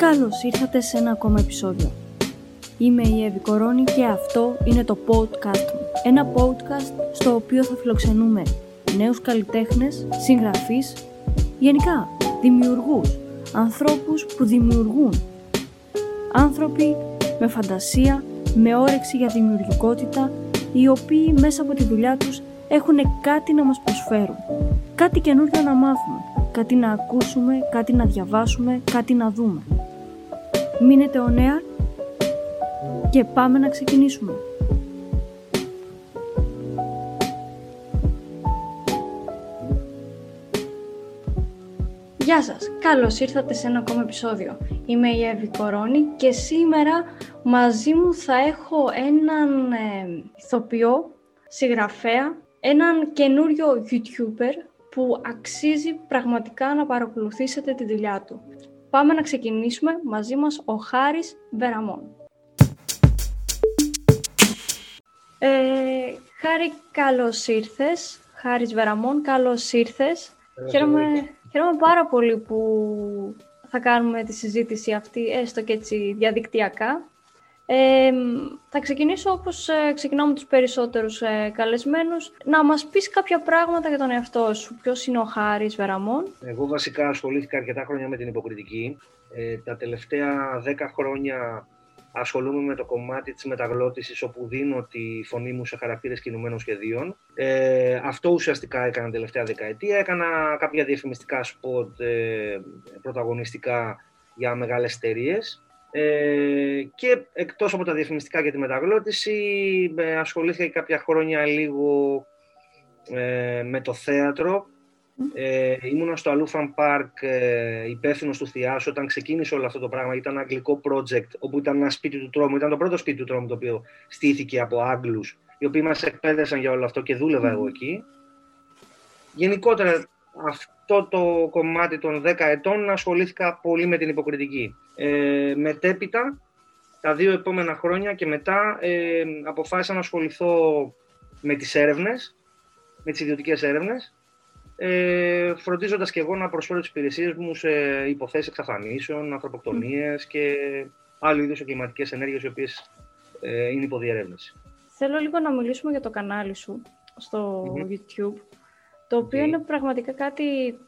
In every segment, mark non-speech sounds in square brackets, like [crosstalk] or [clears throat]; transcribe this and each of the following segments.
Καλώς ήρθατε σε ένα ακόμα επεισόδιο. Είμαι η Εύη Κορώνη και αυτό είναι το podcast μου. Ένα podcast στο οποίο θα φιλοξενούμε νέους καλλιτέχνες, συγγραφείς, γενικά δημιουργούς, ανθρώπους που δημιουργούν. Άνθρωποι με φαντασία, με όρεξη για δημιουργικότητα, οι οποίοι μέσα από τη δουλειά τους έχουν κάτι να μας προσφέρουν. Κάτι καινούργιο να μάθουμε, κάτι να ακούσουμε, κάτι να διαβάσουμε, κάτι να δούμε. Μείνετε ο νέα και πάμε να ξεκινήσουμε. Γεια σας, καλώς ήρθατε σε ένα ακόμα επεισόδιο. Είμαι η Εύη Κορώνη και σήμερα μαζί μου θα έχω έναν ε, ηθοποιό, συγγραφέα, έναν καινούριο YouTuber που αξίζει πραγματικά να παρακολουθήσετε τη δουλειά του. Πάμε να ξεκινήσουμε μαζί μας ο Χάρης Βεραμών. Ε, Χάρη, καλώς ήρθες. Χάρης Βεραμών, καλώς ήρθες. Χαίρομαι, χαίρομαι πάρα πολύ που θα κάνουμε τη συζήτηση αυτή, έστω και έτσι διαδικτυακά. Ε, θα ξεκινήσω όπως ε, ξεκινάω με τους περισσότερους ε, καλεσμένους. Να μας πεις κάποια πράγματα για τον εαυτό σου. Ποιος είναι ο Χάρης Βεραμών. Εγώ βασικά ασχολήθηκα αρκετά χρόνια με την υποκριτική. Ε, τα τελευταία δέκα χρόνια ασχολούμαι με το κομμάτι της μεταγλώτησης όπου δίνω τη φωνή μου σε χαρακτήρες κινουμένων σχεδίων. Ε, αυτό ουσιαστικά έκανα την τελευταία δεκαετία. Έκανα κάποια διαφημιστικά σποτ ε, πρωταγωνιστικά για μεγάλες εταιρείες. Ε, και εκτός από τα διαφημιστικά και τη μεταγλώτηση ε, ασχολήθηκα και κάποια χρόνια λίγο ε, με το θέατρο ε, ήμουνα στο Αλούφαν Πάρκ ε, υπεύθυνος του Θιάσου όταν ξεκίνησε όλο αυτό το πράγμα. Ήταν ένα αγγλικό project όπου ήταν ένα σπίτι του τρόμου. Ήταν το πρώτο σπίτι του τρόμου το οποίο στήθηκε από Άγγλους, οι οποίοι μας εκπαίδευσαν για όλο αυτό και δούλευα εγώ εκεί. Γενικότερα αυτό το κομμάτι των 10 ετών ασχολήθηκα πολύ με την υποκριτική. Ε, μετέπειτα, τα δύο επόμενα χρόνια και μετά ε, αποφάσισα να ασχοληθώ με τις έρευνες, με τις ιδιωτικές έρευνες ε, φροντίζοντας και εγώ να προσφέρω τις υπηρεσίες μου σε υποθέσεις εξαφανίσεων, ανθρωποκτονίες και άλλου είδους εγκληματικές ενέργειες οι οποίες ε, είναι υποδιερεύνηση. Θέλω λίγο να μιλήσουμε για το κανάλι σου στο YouTube, το οποίο είναι πραγματικά κάτι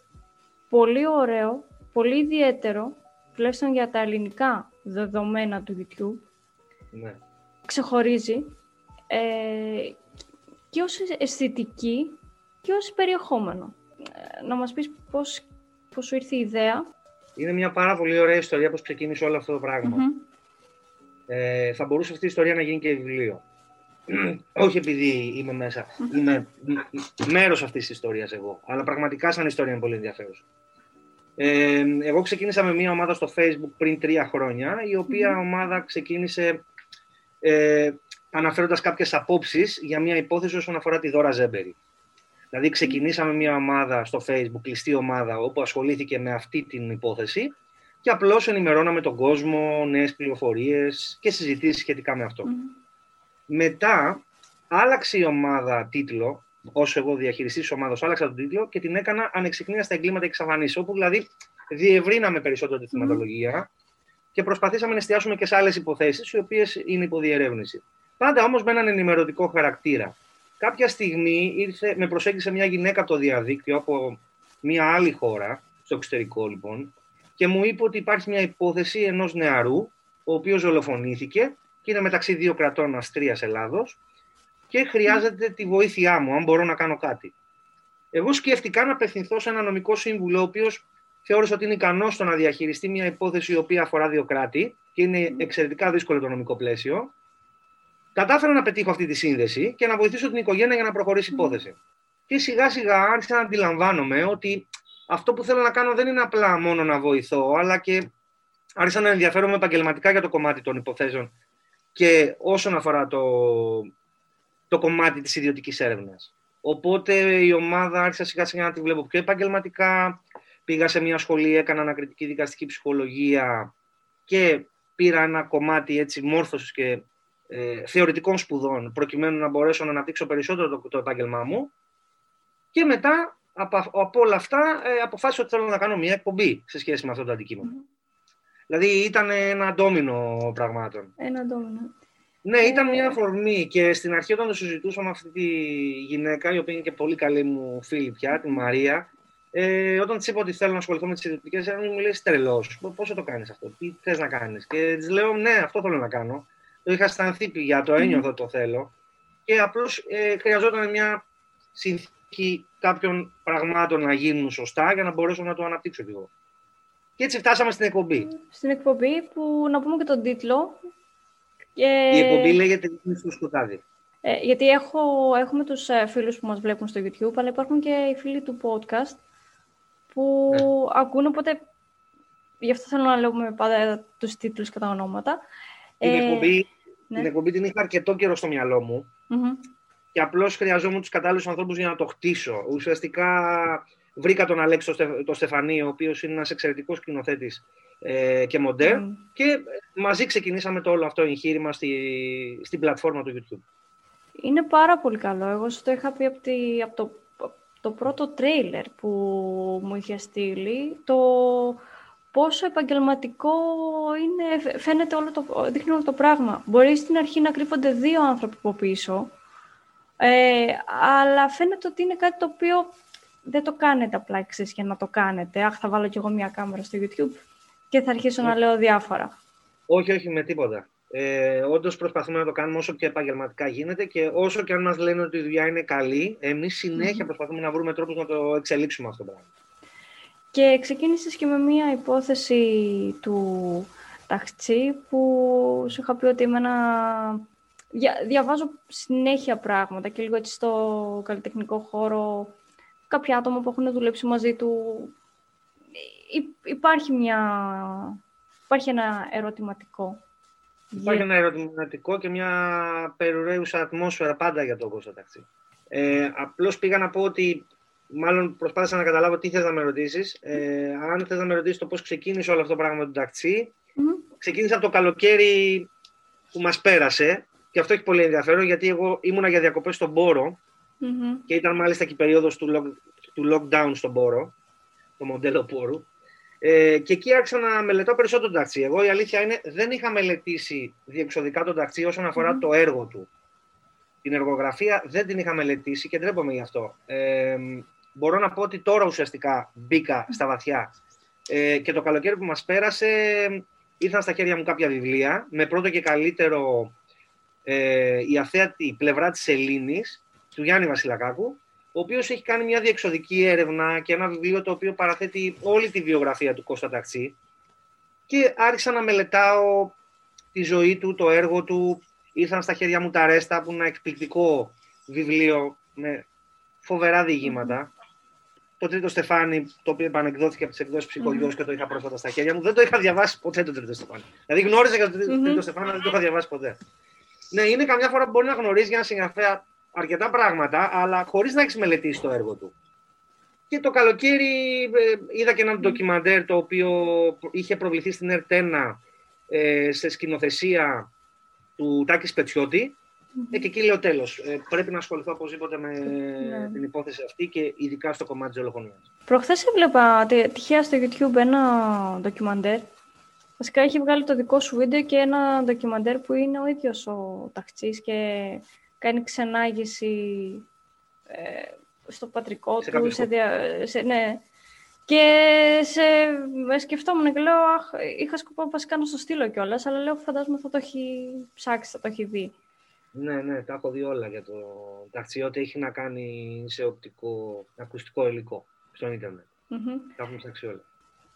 πολύ ωραίο, πολύ ιδιαίτερο, τουλάχιστον για τα ελληνικά δεδομένα του YouTube. Ναι. Ξεχωρίζει ε, και ως αισθητική και ως περιεχόμενο. Ε, να μας πεις πώς, πώς σου ήρθε η ιδέα; Είναι μια πάρα πολύ ωραία ιστορία πώς ξεκίνησε όλο αυτό το πραγμα Ε, θα μπορούσε αυτή η ιστορία να γίνει και βιβλίο. [clears throat] Όχι επειδή είμαι μέσα. Είμαι μέρος αυτής της ιστορίας εγώ. Αλλά πραγματικά σαν ιστορία είναι πολύ ενδιαφέρουσα. Ε, εγώ ξεκίνησα με μια ομάδα στο facebook πριν τρία χρόνια, η οποία ομάδα ξεκίνησε ε, αναφέροντας κάποιες απόψεις για μια υπόθεση όσον αφορά τη Δώρα Ζέμπερη. Δηλαδή ξεκινήσαμε μια ομάδα στο facebook, κλειστή ομάδα, όπου ασχολήθηκε με αυτή την υπόθεση και απλώς ενημερώναμε τον κόσμο, νέες πληροφορίες και συζητήσεις σχετικά με αυτό. Μετά άλλαξε η ομάδα τίτλο, όσο εγώ διαχειριστής της ομάδας, άλλαξα τον τίτλο και την έκανα ανεξιχνία στα εγκλήματα και εξαφανίσεις, όπου δηλαδή διευρύναμε περισσότερο τη θεματολογία και προσπαθήσαμε να εστιάσουμε και σε άλλες υποθέσεις, οι οποίες είναι υποδιερεύνηση. Πάντα όμως με έναν ενημερωτικό χαρακτήρα. Κάποια στιγμή ήρθε, με προσέγγισε μια γυναίκα από το διαδίκτυο, από μια άλλη χώρα, στο εξωτερικό λοιπόν, και μου είπε ότι υπάρχει μια υπόθεση ενός νεαρού, ο οποίος δολοφονήθηκε και είναι μεταξύ δύο κρατών Αστρίας Ελλάδος και χρειάζεται τη βοήθειά μου, αν μπορώ να κάνω κάτι. Εγώ σκέφτηκα να απευθυνθώ σε ένα νομικό σύμβουλο, ο οποίος θεώρησε ότι είναι ικανός στο να διαχειριστεί μια υπόθεση η οποία αφορά δύο κράτη και είναι εξαιρετικά δύσκολο το νομικό πλαίσιο κατάφερα να πετύχω αυτή τη σύνδεση και να βοηθήσω την οικογένεια για να προχωρήσει η υπόθεση. Και σιγά σιγά άρχισα να αντιλαμβάνομαι ότι αυτό που θέλω να κάνω δεν είναι απλά μόνο να βοηθώ, αλλά και άρχισα να ενδιαφέρομαι επαγγελματικά για το κομμάτι των υποθέσεων και όσον αφορά το, το κομμάτι της ιδιωτικής έρευνας. Οπότε η ομάδα άρχισα σιγά σιγά να τη βλέπω πιο επαγγελματικά. Πήγα σε μια σχολή, έκανα ανακριτική δικαστική ψυχολογία και πήρα ένα κομμάτι έτσι μόρφωσης και ε, θεωρητικών σπουδών, προκειμένου να μπορέσω να αναπτύξω περισσότερο το, το επάγγελμά μου. Και μετά από, από όλα αυτά ε, αποφάσισα ότι θέλω να κάνω μια εκπομπή σε σχέση με αυτό το αντικείμενο. Δηλαδή ήταν ένα ντόμινο πραγμάτων. Ένα ντόμινο. Ναι, ήταν μια αφορμή και στην αρχή όταν το συζητούσαμε αυτή τη γυναίκα, η οποία είναι και πολύ καλή μου φίλη πια, τη Μαρία, ε, όταν της είπα ότι θέλω να ασχοληθώ με τις ιδιωτικές, μου λέει τρελό. Πώς το κάνεις αυτό, τι θες να κάνεις. Και της λέω, Ναι, αυτό θέλω να κάνω. Το είχα αισθανθεί πια, το ένιωθα, το θέλω. Και απλώς ε, χρειαζόταν μια συνθήκη κάποιων πραγμάτων να γίνουν σωστά για να μπορέσω να το αναπτύξω κι εγώ. Και έτσι φτάσαμε στην εκπομπή. Στην εκπομπή που να πούμε και τον τίτλο. Και... Η εκπομπή λέγεται στο σκοτάδι. Ε, γιατί έχω, έχουμε τους ε, φίλους που μας βλέπουν στο YouTube, αλλά υπάρχουν και οι φίλοι του podcast που ναι. ακούνε, οπότε γι' αυτό θέλω να λέμε πάντα τους τίτλους και τα ονόματα. Την, ε, εκπομπή, ναι. την εκπομπή την είχα αρκετό καιρό στο μυαλό μου mm-hmm. και απλώς χρειαζόμουν τους κατάλληλους ανθρώπους για να το χτίσω. Ουσιαστικά βρήκα τον Αλέξη το, Στεφανί, ο οποίος είναι ένας εξαιρετικός σκηνοθέτης ε, και μοντέρ και μαζί ξεκινήσαμε το όλο αυτό εγχείρημα στη, στην πλατφόρμα του YouTube. Είναι πάρα πολύ καλό. Εγώ σου το είχα πει από, τη, από το, το πρώτο τρέιλερ που μου είχε στείλει. Το πόσο επαγγελματικό είναι, φαίνεται όλο το, δείχνει όλο το πράγμα. Μπορεί στην αρχή να κρύβονται δύο άνθρωποι από πίσω, ε, αλλά φαίνεται ότι είναι κάτι το οποίο δεν το κάνετε απλά εξής για να το κάνετε. Αχ, θα βάλω κι εγώ μια κάμερα στο YouTube και θα αρχίσω να λέω διάφορα. Όχι, όχι, με τίποτα. Ε, Όντως προσπαθούμε να το κάνουμε όσο και επαγγελματικά γίνεται και όσο και αν μας λένε ότι η δουλειά είναι καλή, εμείς συνέχεια προσπαθούμε να βρούμε τρόπους να το εξελίξουμε αυτό το πράγμα. Και ξεκίνησες και με μία υπόθεση του ταξί που σου είχα πει ότι εμένα διαβάζω συνέχεια πράγματα και λίγο έτσι στο καλλιτεχνικό χώρο κάποια άτομα που έχουν δουλέψει μαζί του υπάρχει μια... Υπάρχει ένα ερωτηματικό. Υπάρχει ένα ερωτηματικό και μια περιουραίουσα ατμόσφαιρα πάντα για το Κώστα Ταξί. Ε, απλώς πήγα να πω ότι μάλλον προσπάθησα να καταλάβω τι θες να με ρωτήσεις. Ε, αν θες να με ρωτήσεις το πώς ξεκίνησε όλο αυτό το πράγμα του ταξί, mm-hmm. ξεκίνησε από το καλοκαίρι που μας πέρασε και αυτό έχει πολύ ενδιαφέρον γιατί εγώ ήμουνα για διακοπές στον Πόρο mm-hmm. και ήταν μάλιστα και η περίοδος του, lock, του lockdown στον Πόρο, το μοντέλο Πόρου. Ε, και εκεί άρχισα να μελετώ περισσότερο τον ταξί. Εγώ η αλήθεια είναι δεν είχα μελετήσει διεξοδικά τον ταξί όσον αφορά το έργο του. Την εργογραφία δεν την είχα μελετήσει και ντρέπομαι γι' αυτό. Ε, μπορώ να πω ότι τώρα ουσιαστικά μπήκα στα βαθιά. Ε, και το καλοκαίρι που μας πέρασε ήρθαν στα χέρια μου κάποια βιβλία με πρώτο και καλύτερο ε, η αθέατη πλευρά της Ελλήνης του Γιάννη Βασιλακάκου ο οποίος έχει κάνει μια διεξοδική έρευνα και ένα βιβλίο το οποίο παραθέτει όλη τη βιογραφία του Κώστα Ταξί και άρχισα να μελετάω τη ζωή του, το έργο του. Ήρθαν στα χέρια μου τα Ρέστα, που είναι ένα εκπληκτικό βιβλίο με φοβερά διηγήματα. Το τρίτο Στεφάνι, το οποίο επανεκδόθηκε από τις εκδόσεις ψυχογειός και το είχα πρόσφατα στα χέρια μου, δεν το είχα διαβάσει ποτέ το τρίτο Στεφάνι. Δηλαδή γνώριζα για το τρίτο Στεφάνι, αλλά δεν το είχα διαβάσει ποτέ. Ναι, είναι καμιά φορά που μπορεί να γνωρίζει για ένα συγγραφέα αρκετά πράγματα, αλλά χωρίς να έχεις μελετήσει το έργο του. Και το καλοκαίρι ε, είδα και ένα ντοκιμαντέρ το οποίο είχε προβληθεί στην ΕΡΤΕΝΑ ε, σε σκηνοθεσία του Τάκης Σπετσιώτη. Ε, και εκεί λέω τέλος. Ε, πρέπει να ασχοληθώ οπωσδήποτε με ναι. την υπόθεση αυτή και ειδικά στο κομμάτι της δολοφονία. Προχθές έβλεπα τυχαία στο YouTube ένα ντοκιμαντέρ. Βασικά έχει βγάλει το δικό σου βίντεο και ένα ντοκιμαντέρ που είναι ο ίδιος ο ταξί και κάνει ξενάγηση ε, στο πατρικό του. Σε, σε, ναι. Και σε, σκεφτόμουν και λέω, αχ, είχα σκοπό βασικά να στο στείλω κιόλας, αλλά λέω φαντάζομαι θα το έχει ψάξει, θα το έχει δει. Ναι, ναι, τα έχω δει όλα για το ταξί, ό,τι έχει να κάνει σε οπτικό, ακουστικό υλικό στο ίντερνετ. Mm-hmm. Τα έχουμε ψάξει όλα.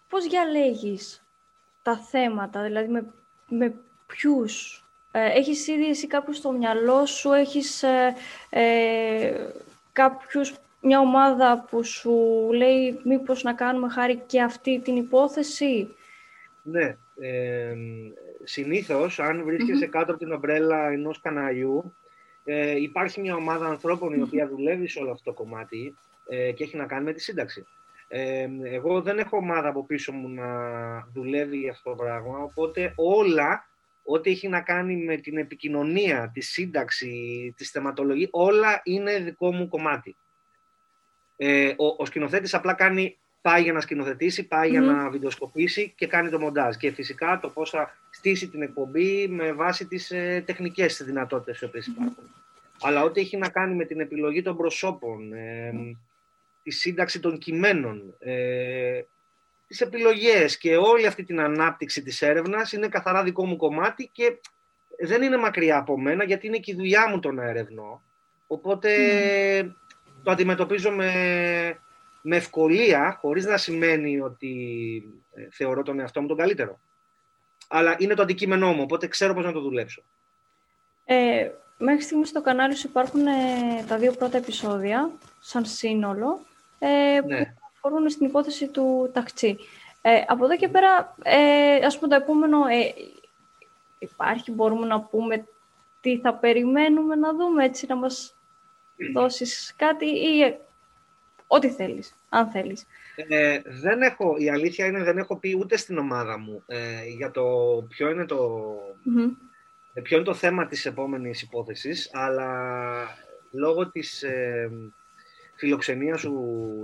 Πώς διαλέγεις τα θέματα, δηλαδή με, με ποιους ε, έχεις ήδη εσύ κάπου στο μυαλό σου, έχεις ε, ε, κάποιους, μια ομάδα που σου λέει μήπως να κάνουμε χάρη και αυτή την υπόθεση; Ναι. Ε, συνήθως, αν βρισκεσαι κάτω από την ομπρέλα ενός καναλιού, ε, υπάρχει μια ομάδα ανθρώπων η οποία δουλεύει σε όλο αυτό το κομμάτι ε, και έχει να κάνει με τη σύνταξη. Ε, εγώ δεν έχω ομάδα από πίσω μου να δουλεύει για αυτό το πράγμα, οπότε όλα ό,τι έχει να κάνει με την επικοινωνία, τη σύνταξη, τη θεματολογία, όλα είναι δικό μου κομμάτι. Ε, ο, ο σκηνοθέτης απλά κάνει πάει για να σκηνοθετήσει, για να βιντεοσκοπήσει και κάνει το μοντάζ. Και φυσικά το πώς θα στήσει την εκπομπή με βάση τις ε, τεχνικές δυνατότητες οι οποίες υπάρχουν. Αλλά ό,τι έχει να κάνει με την επιλογή των προσώπων, ε, τη σύνταξη των κειμένων, ε, τις επιλογές και όλη αυτή την ανάπτυξη της έρευνας είναι καθαρά δικό μου κομμάτι και δεν είναι μακριά από μένα γιατί είναι και η δουλειά μου το να ερευνώ. Οπότε το αντιμετωπίζω με, με ευκολία, χωρίς να σημαίνει ότι ε, θεωρώ τον εαυτό μου τον καλύτερο. Αλλά είναι το αντικείμενό μου, οπότε ξέρω πώς να το δουλέψω. Ε, μέχρι στιγμής στο κανάλι σου υπάρχουν ε, τα δύο πρώτα επεισόδια, σαν σύνολο, ε, που ναι. Αφορούν στην υπόθεση του ταξί. Ε, από εδώ και πέρα, ε, ας πούμε το επόμενο, ε, υπάρχει, μπορούμε να πούμε τι θα περιμένουμε να δούμε, έτσι να μας δώσεις κάτι ή ό,τι θέλεις, αν θέλεις. Ε, δεν έχω, η αλήθεια είναι δεν έχω πει ούτε στην ομάδα μου ε, για το ποιο είναι το, mm ποιο είναι το θέμα της επόμενης υπόθεσης, αλλά λόγω της ε, φιλοξενίας σου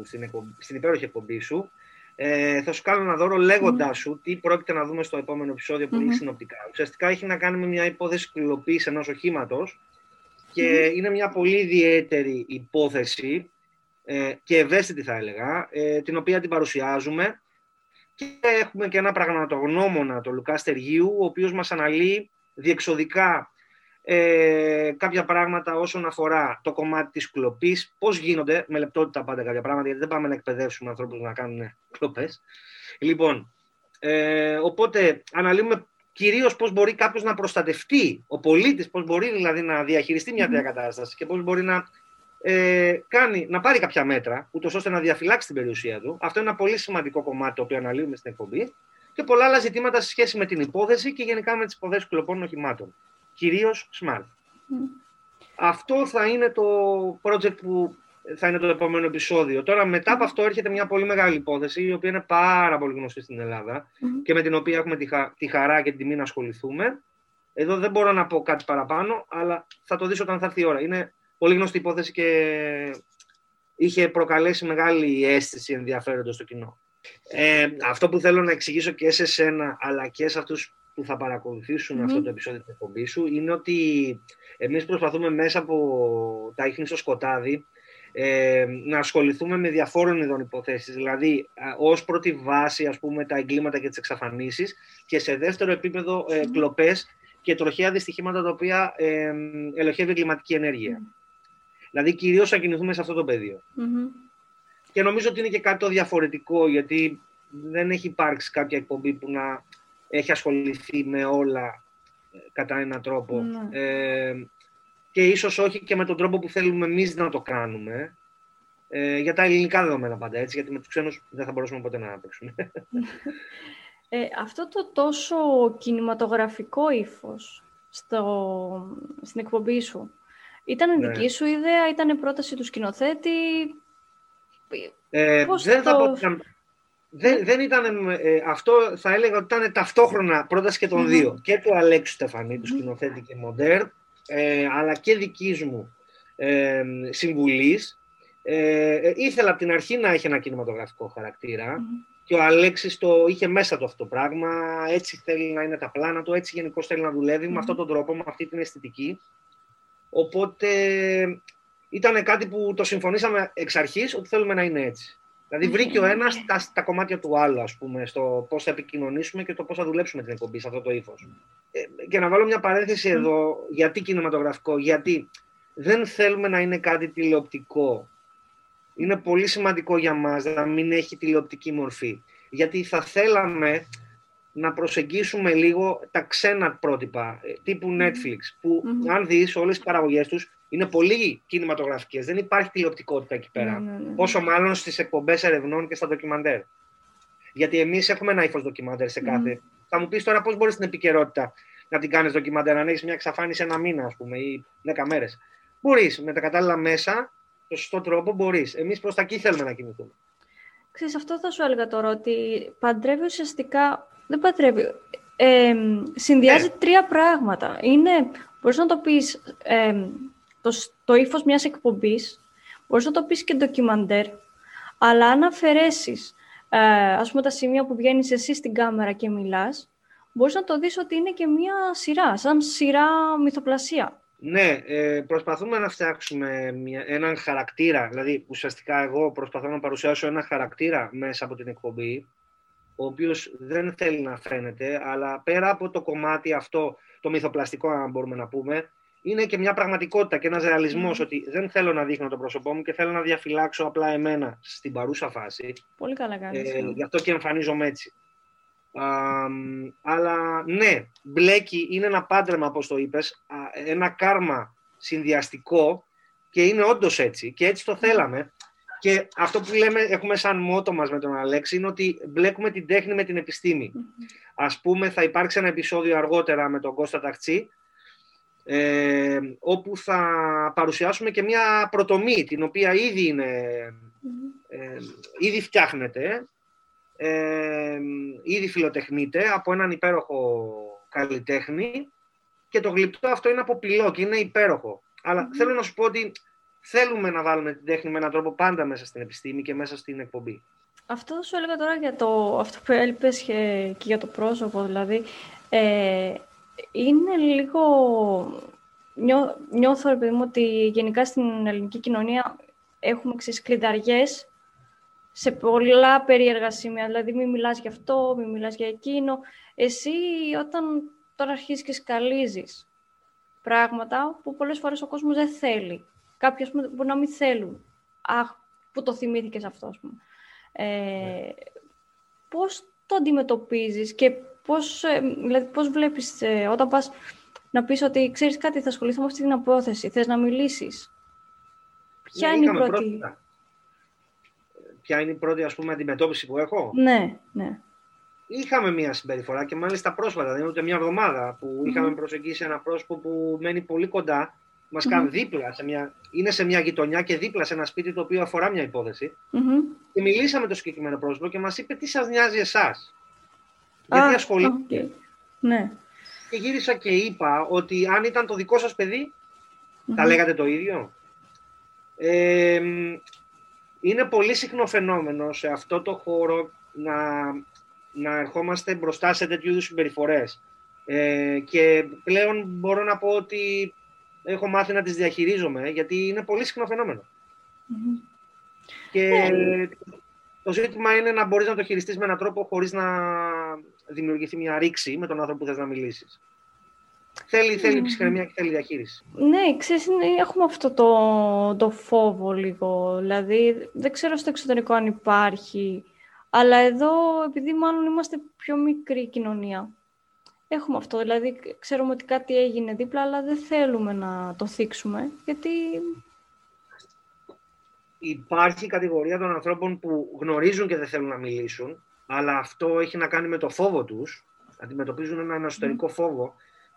στην, στην υπέροχη εκπομπή σου, ε, θα σου κάνω ένα δώρο λέγοντάς σου τι πρόκειται να δούμε στο επόμενο επεισόδιο που είναι συνοπτικά. Ουσιαστικά έχει να κάνει με μια υπόθεση κλοπή ενός οχήματος και είναι μια πολύ ιδιαίτερη υπόθεση ε, και ευαίσθητη θα έλεγα, ε, την οποία την παρουσιάζουμε. Και έχουμε και ένα πραγματογνώμονα, τον Λουκάς Στεργίου, ο οποίος μας αναλύει διεξοδικά ε, κάποια πράγματα όσον αφορά το κομμάτι της κλοπής, πώς γίνονται, με λεπτότητα πάντα κάποια πράγματα, γιατί δεν πάμε να εκπαιδεύσουμε ανθρώπους να κάνουν κλοπές. Λοιπόν, ε, οπότε αναλύουμε κυρίως πώς μπορεί κάποιος να προστατευτεί, ο πολίτης πώς μπορεί δηλαδή να διαχειριστεί μια τέτοια κατάσταση και πώς μπορεί να ε, κάνει, να πάρει κάποια μέτρα, ούτως ώστε να διαφυλάξει την περιουσία του. Αυτό είναι ένα πολύ σημαντικό κομμάτι το οποίο αναλύουμε στην εκπομπή. Και πολλά άλλα ζητήματα σε σχέση με την υπόθεση και γενικά με τις υποθέσει κλοπών οχημάτων. Κυρίως smart. Αυτό θα είναι το project που θα είναι το επόμενο επεισόδιο. Τώρα, μετά από αυτό, έρχεται μια πολύ μεγάλη υπόθεση, η οποία είναι πάρα πολύ γνωστή στην Ελλάδα και με την οποία έχουμε τη, τη χαρά και την τιμή να ασχοληθούμε. Εδώ δεν μπορώ να πω κάτι παραπάνω, αλλά θα το δεις όταν θα έρθει η ώρα. Είναι πολύ γνωστή υπόθεση και είχε προκαλέσει μεγάλη αίσθηση ενδιαφέροντος στο κοινό. Ε, αυτό που θέλω να εξηγήσω και σε σένα αλλά και σε αυτούς που θα παρακολουθήσουν αυτό το επεισόδιο της εκπομπής σου είναι ότι εμείς προσπαθούμε μέσα από τα ίχνη στο σκοτάδι ε, να ασχοληθούμε με διαφόρων ειδών υποθέσεις, δηλαδή ως πρώτη βάση ας πούμε τα εγκλήματα και τις εξαφανίσεις και σε δεύτερο επίπεδο ε, κλοπές και τροχαία δυστυχήματα τα οποία ε, ελοχεύει εγκληματική ενέργεια. Δηλαδή, κυρίως θα κινηθούμε σε αυτό το πεδιο Και νομίζω ότι είναι και κάτι το διαφορετικό, γιατί δεν έχει υπάρξει κάποια εκπομπή που να έχει ασχοληθεί με όλα ε, κατά έναν ναι. Ε, και ίσως όχι και με τον τρόπο που θέλουμε εμείς να το κάνουμε. Ε, για τα ελληνικά δεδομένα πάντα έτσι, γιατί με τους ξένους δεν θα μπορούσαμε ποτέ να παίξουμε. Ε, αυτό το τόσο κινηματογραφικό ύφος στο, στην εκπομπή σου, ήταν ναι. δική σου ιδέα, ήταν πρόταση του σκηνοθέτη; Ε, δεν, το... θα δεν, δεν ήταν, ε, αυτό θα έλεγα ότι ήταν ταυτόχρονα πρόταση και των δύο. Και του Αλέξου Στεφανή, του σκηνοθέτη και μοντέρ, ε, αλλά και δικής μου ε, συμβουλής. Ε, ήθελα από την αρχή να έχει ένα κινηματογραφικό και ο Αλέξης το είχε μέσα του αυτό το πράγμα, έτσι θέλει να είναι τα πλάνα του, έτσι γενικώ θέλει να δουλεύει με αυτόν τον τρόπο, με αυτή την αισθητική. Οπότε ήταν κάτι που το συμφωνήσαμε εξ αρχής ότι θέλουμε να είναι έτσι. Δηλαδή βρήκε ο ένας τα, τα κομμάτια του άλλου, ας πούμε, στο πώς θα επικοινωνήσουμε και το πώς θα δουλέψουμε την εκπομπή σε αυτό το ύφος. Ε, και να βάλω μια παρένθεση εδώ, γιατί κινηματογραφικό, γιατί δεν θέλουμε να είναι κάτι τηλεοπτικό. Είναι πολύ σημαντικό για μας να μην έχει τηλεοπτική μορφή. Γιατί θα θέλαμε να προσεγγίσουμε λίγο τα ξένα πρότυπα ε, τύπου Netflix που αν δεις όλες τις παραγωγές τους είναι πολύ κινηματογραφικές. Δεν υπάρχει τηλεοπτικότητα εκεί πέρα. Ναι, ναι, ναι. Πόσο μάλλον στις εκπομπές ερευνών και στα ντοκιμαντέρ. Γιατί εμείς έχουμε ένα ύφος ντοκιμαντέρ σε κάθε. Θα μου πεις τώρα πώς μπορείς την επικαιρότητα να την κάνεις ντοκιμαντέρ, να έχει μια εξαφάνιση ένα μήνα ας πούμε ή δέκα μέρες. Μπορείς με τα κατάλληλα μέσα, το σωστό τρόπο μπορείς. Εμείς προς τα εκεί θέλουμε να κινηθούμε. Ξέρεις, αυτό θα σου έλεγα τώρα, ότι παντρεύει ουσιαστικά δεν πατρεύει. Ε, συνδυάζει ναι. τρία πράγματα. Είναι, μπορείς να το πεις, το, το ύφος μιας εκπομπής, μπορείς να το πεις και ντοκιμαντέρ, αλλά αν αφαιρέσεις ε, ας πούμε τα σημεία που βγαίνεις εσύ στην κάμερα και μιλάς, μπορείς να το δεις ότι είναι και μία σειρά, σαν σειρά μυθοπλασία. Ναι, ε, προσπαθούμε να φτιάξουμε μια, έναν χαρακτήρα, δηλαδή ουσιαστικά εγώ προσπαθώ να παρουσιάσω ένα χαρακτήρα μέσα από την εκπομπή, ο οποίος δεν θέλει να φαίνεται, αλλά πέρα από το κομμάτι αυτό, το μυθοπλαστικό αν μπορούμε να πούμε, είναι και μια πραγματικότητα και ένας ρεαλισμός ότι δεν θέλω να δείχνω το πρόσωπό μου και θέλω να διαφυλάξω απλά εμένα στην παρούσα φάση. Πολύ καλά κάνεις. Ε, ναι. γι' αυτό και εμφανίζομαι έτσι. Α, αλλά ναι, μπλέκει, είναι ένα πάντρεμα, όπως το είπες, ένα κάρμα συνδυαστικό και είναι όντως έτσι και έτσι το θέλαμε. Και αυτό που λέμε, έχουμε σαν μότο μας με τον Αλέξη είναι ότι μπλέκουμε την τέχνη με την επιστήμη. Ας πούμε θα υπάρξει ένα επεισόδιο αργότερα με τον Κώστα Ταξί ε, όπου θα παρουσιάσουμε και μια πρωτομή την οποία ήδη, είναι, ε, ήδη φτιάχνεται ε, ήδη φιλοτεχνείται από έναν υπέροχο καλλιτέχνη και το γλυπτό αυτό είναι από πυλό και είναι υπέροχο. Αλλά θέλω να σου πω ότι θέλουμε να βάλουμε την τέχνη με έναν τρόπο πάντα μέσα στην επιστήμη και μέσα στην εκπομπή. Αυτό σου έλεγα τώρα για το, αυτό που έλειπες και, και για το πρόσωπο, δηλαδή, ε, είναι λίγο... Νιώ, νιώθω, επειδή μου, ότι γενικά στην ελληνική κοινωνία έχουμε κλειδαριές σε πολλά περίεργα σημεία. Δηλαδή, μην μιλάς για αυτό, μην μιλάς για εκείνο. Εσύ, όταν τώρα αρχίζεις και σκαλίζεις πράγματα που πολλές φορές ο κόσμος δεν θέλει. Κάποιοι, πούμε, μπορεί να μην θέλουν. Αχ, που το θυμήθηκες αυτό, ας πούμε. Ε, ναι. Πώς το αντιμετωπίζεις και πώς, ε, δηλαδή, πώς βλέπεις ε, όταν πας να πεις ότι ξέρεις κάτι, θα ασχοληθώ με αυτή την απόθεση, θες να μιλήσεις; Ποια ναι, είναι η πρώτη ποια είναι η πρώτη ας πούμε, αντιμετώπιση που έχω; Ναι, ναι. Είχαμε μια συμπεριφορά και μάλιστα πρόσφατα, δεν είναι ούτε μια εβδομάδα, που είχαμε προσεγγίσει ένα πρόσωπο που μένει πολύ κοντά, μας mm κάνει δίπλα, σε μια, είναι σε μια γειτονιά και δίπλα σε ένα σπίτι το οποίο αφορά μια υπόθεση. Και μιλήσαμε το συγκεκριμένο πρόσωπο και μας είπε τι σας νοιάζει εσάς; Γιατί ασχολείται. Ναι. Και γύρισα και είπα ότι αν ήταν το δικό σας παιδί, θα λέγατε το ίδιο. Ε, είναι πολύ συχνό φαινόμενο σε αυτό το χώρο να, να ερχόμαστε μπροστά σε τέτοιου είδους συμπεριφορές. Ε, και πλέον μπορώ να πω ότι έχω μάθει να τις διαχειρίζομαι, γιατί είναι πολύ συχνό Και ναι. το ζήτημα είναι να μπορείς να το χειριστείς με έναν τρόπο χωρίς να δημιουργηθεί μια ρήξη με τον άνθρωπο που θες να μιλήσεις. Θέλει, θέλει mm. ψυχραιμία και θέλει διαχείριση. Ναι, ξέρεις, έχουμε αυτό το, το φόβο λίγο. Δηλαδή, δεν ξέρω στο εξωτερικό αν υπάρχει. Αλλά εδώ, επειδή μάλλον είμαστε πιο μικρή κοινωνία, έχουμε αυτό. Δηλαδή, ξέρουμε ότι κάτι έγινε δίπλα, αλλά δεν θέλουμε να το θίξουμε, γιατί... Υπάρχει κατηγορία των ανθρώπων που γνωρίζουν και δεν θέλουν να μιλήσουν, αλλά αυτό έχει να κάνει με το φόβο τους. Αντιμετωπίζουν έναν εσωτερικό φόβο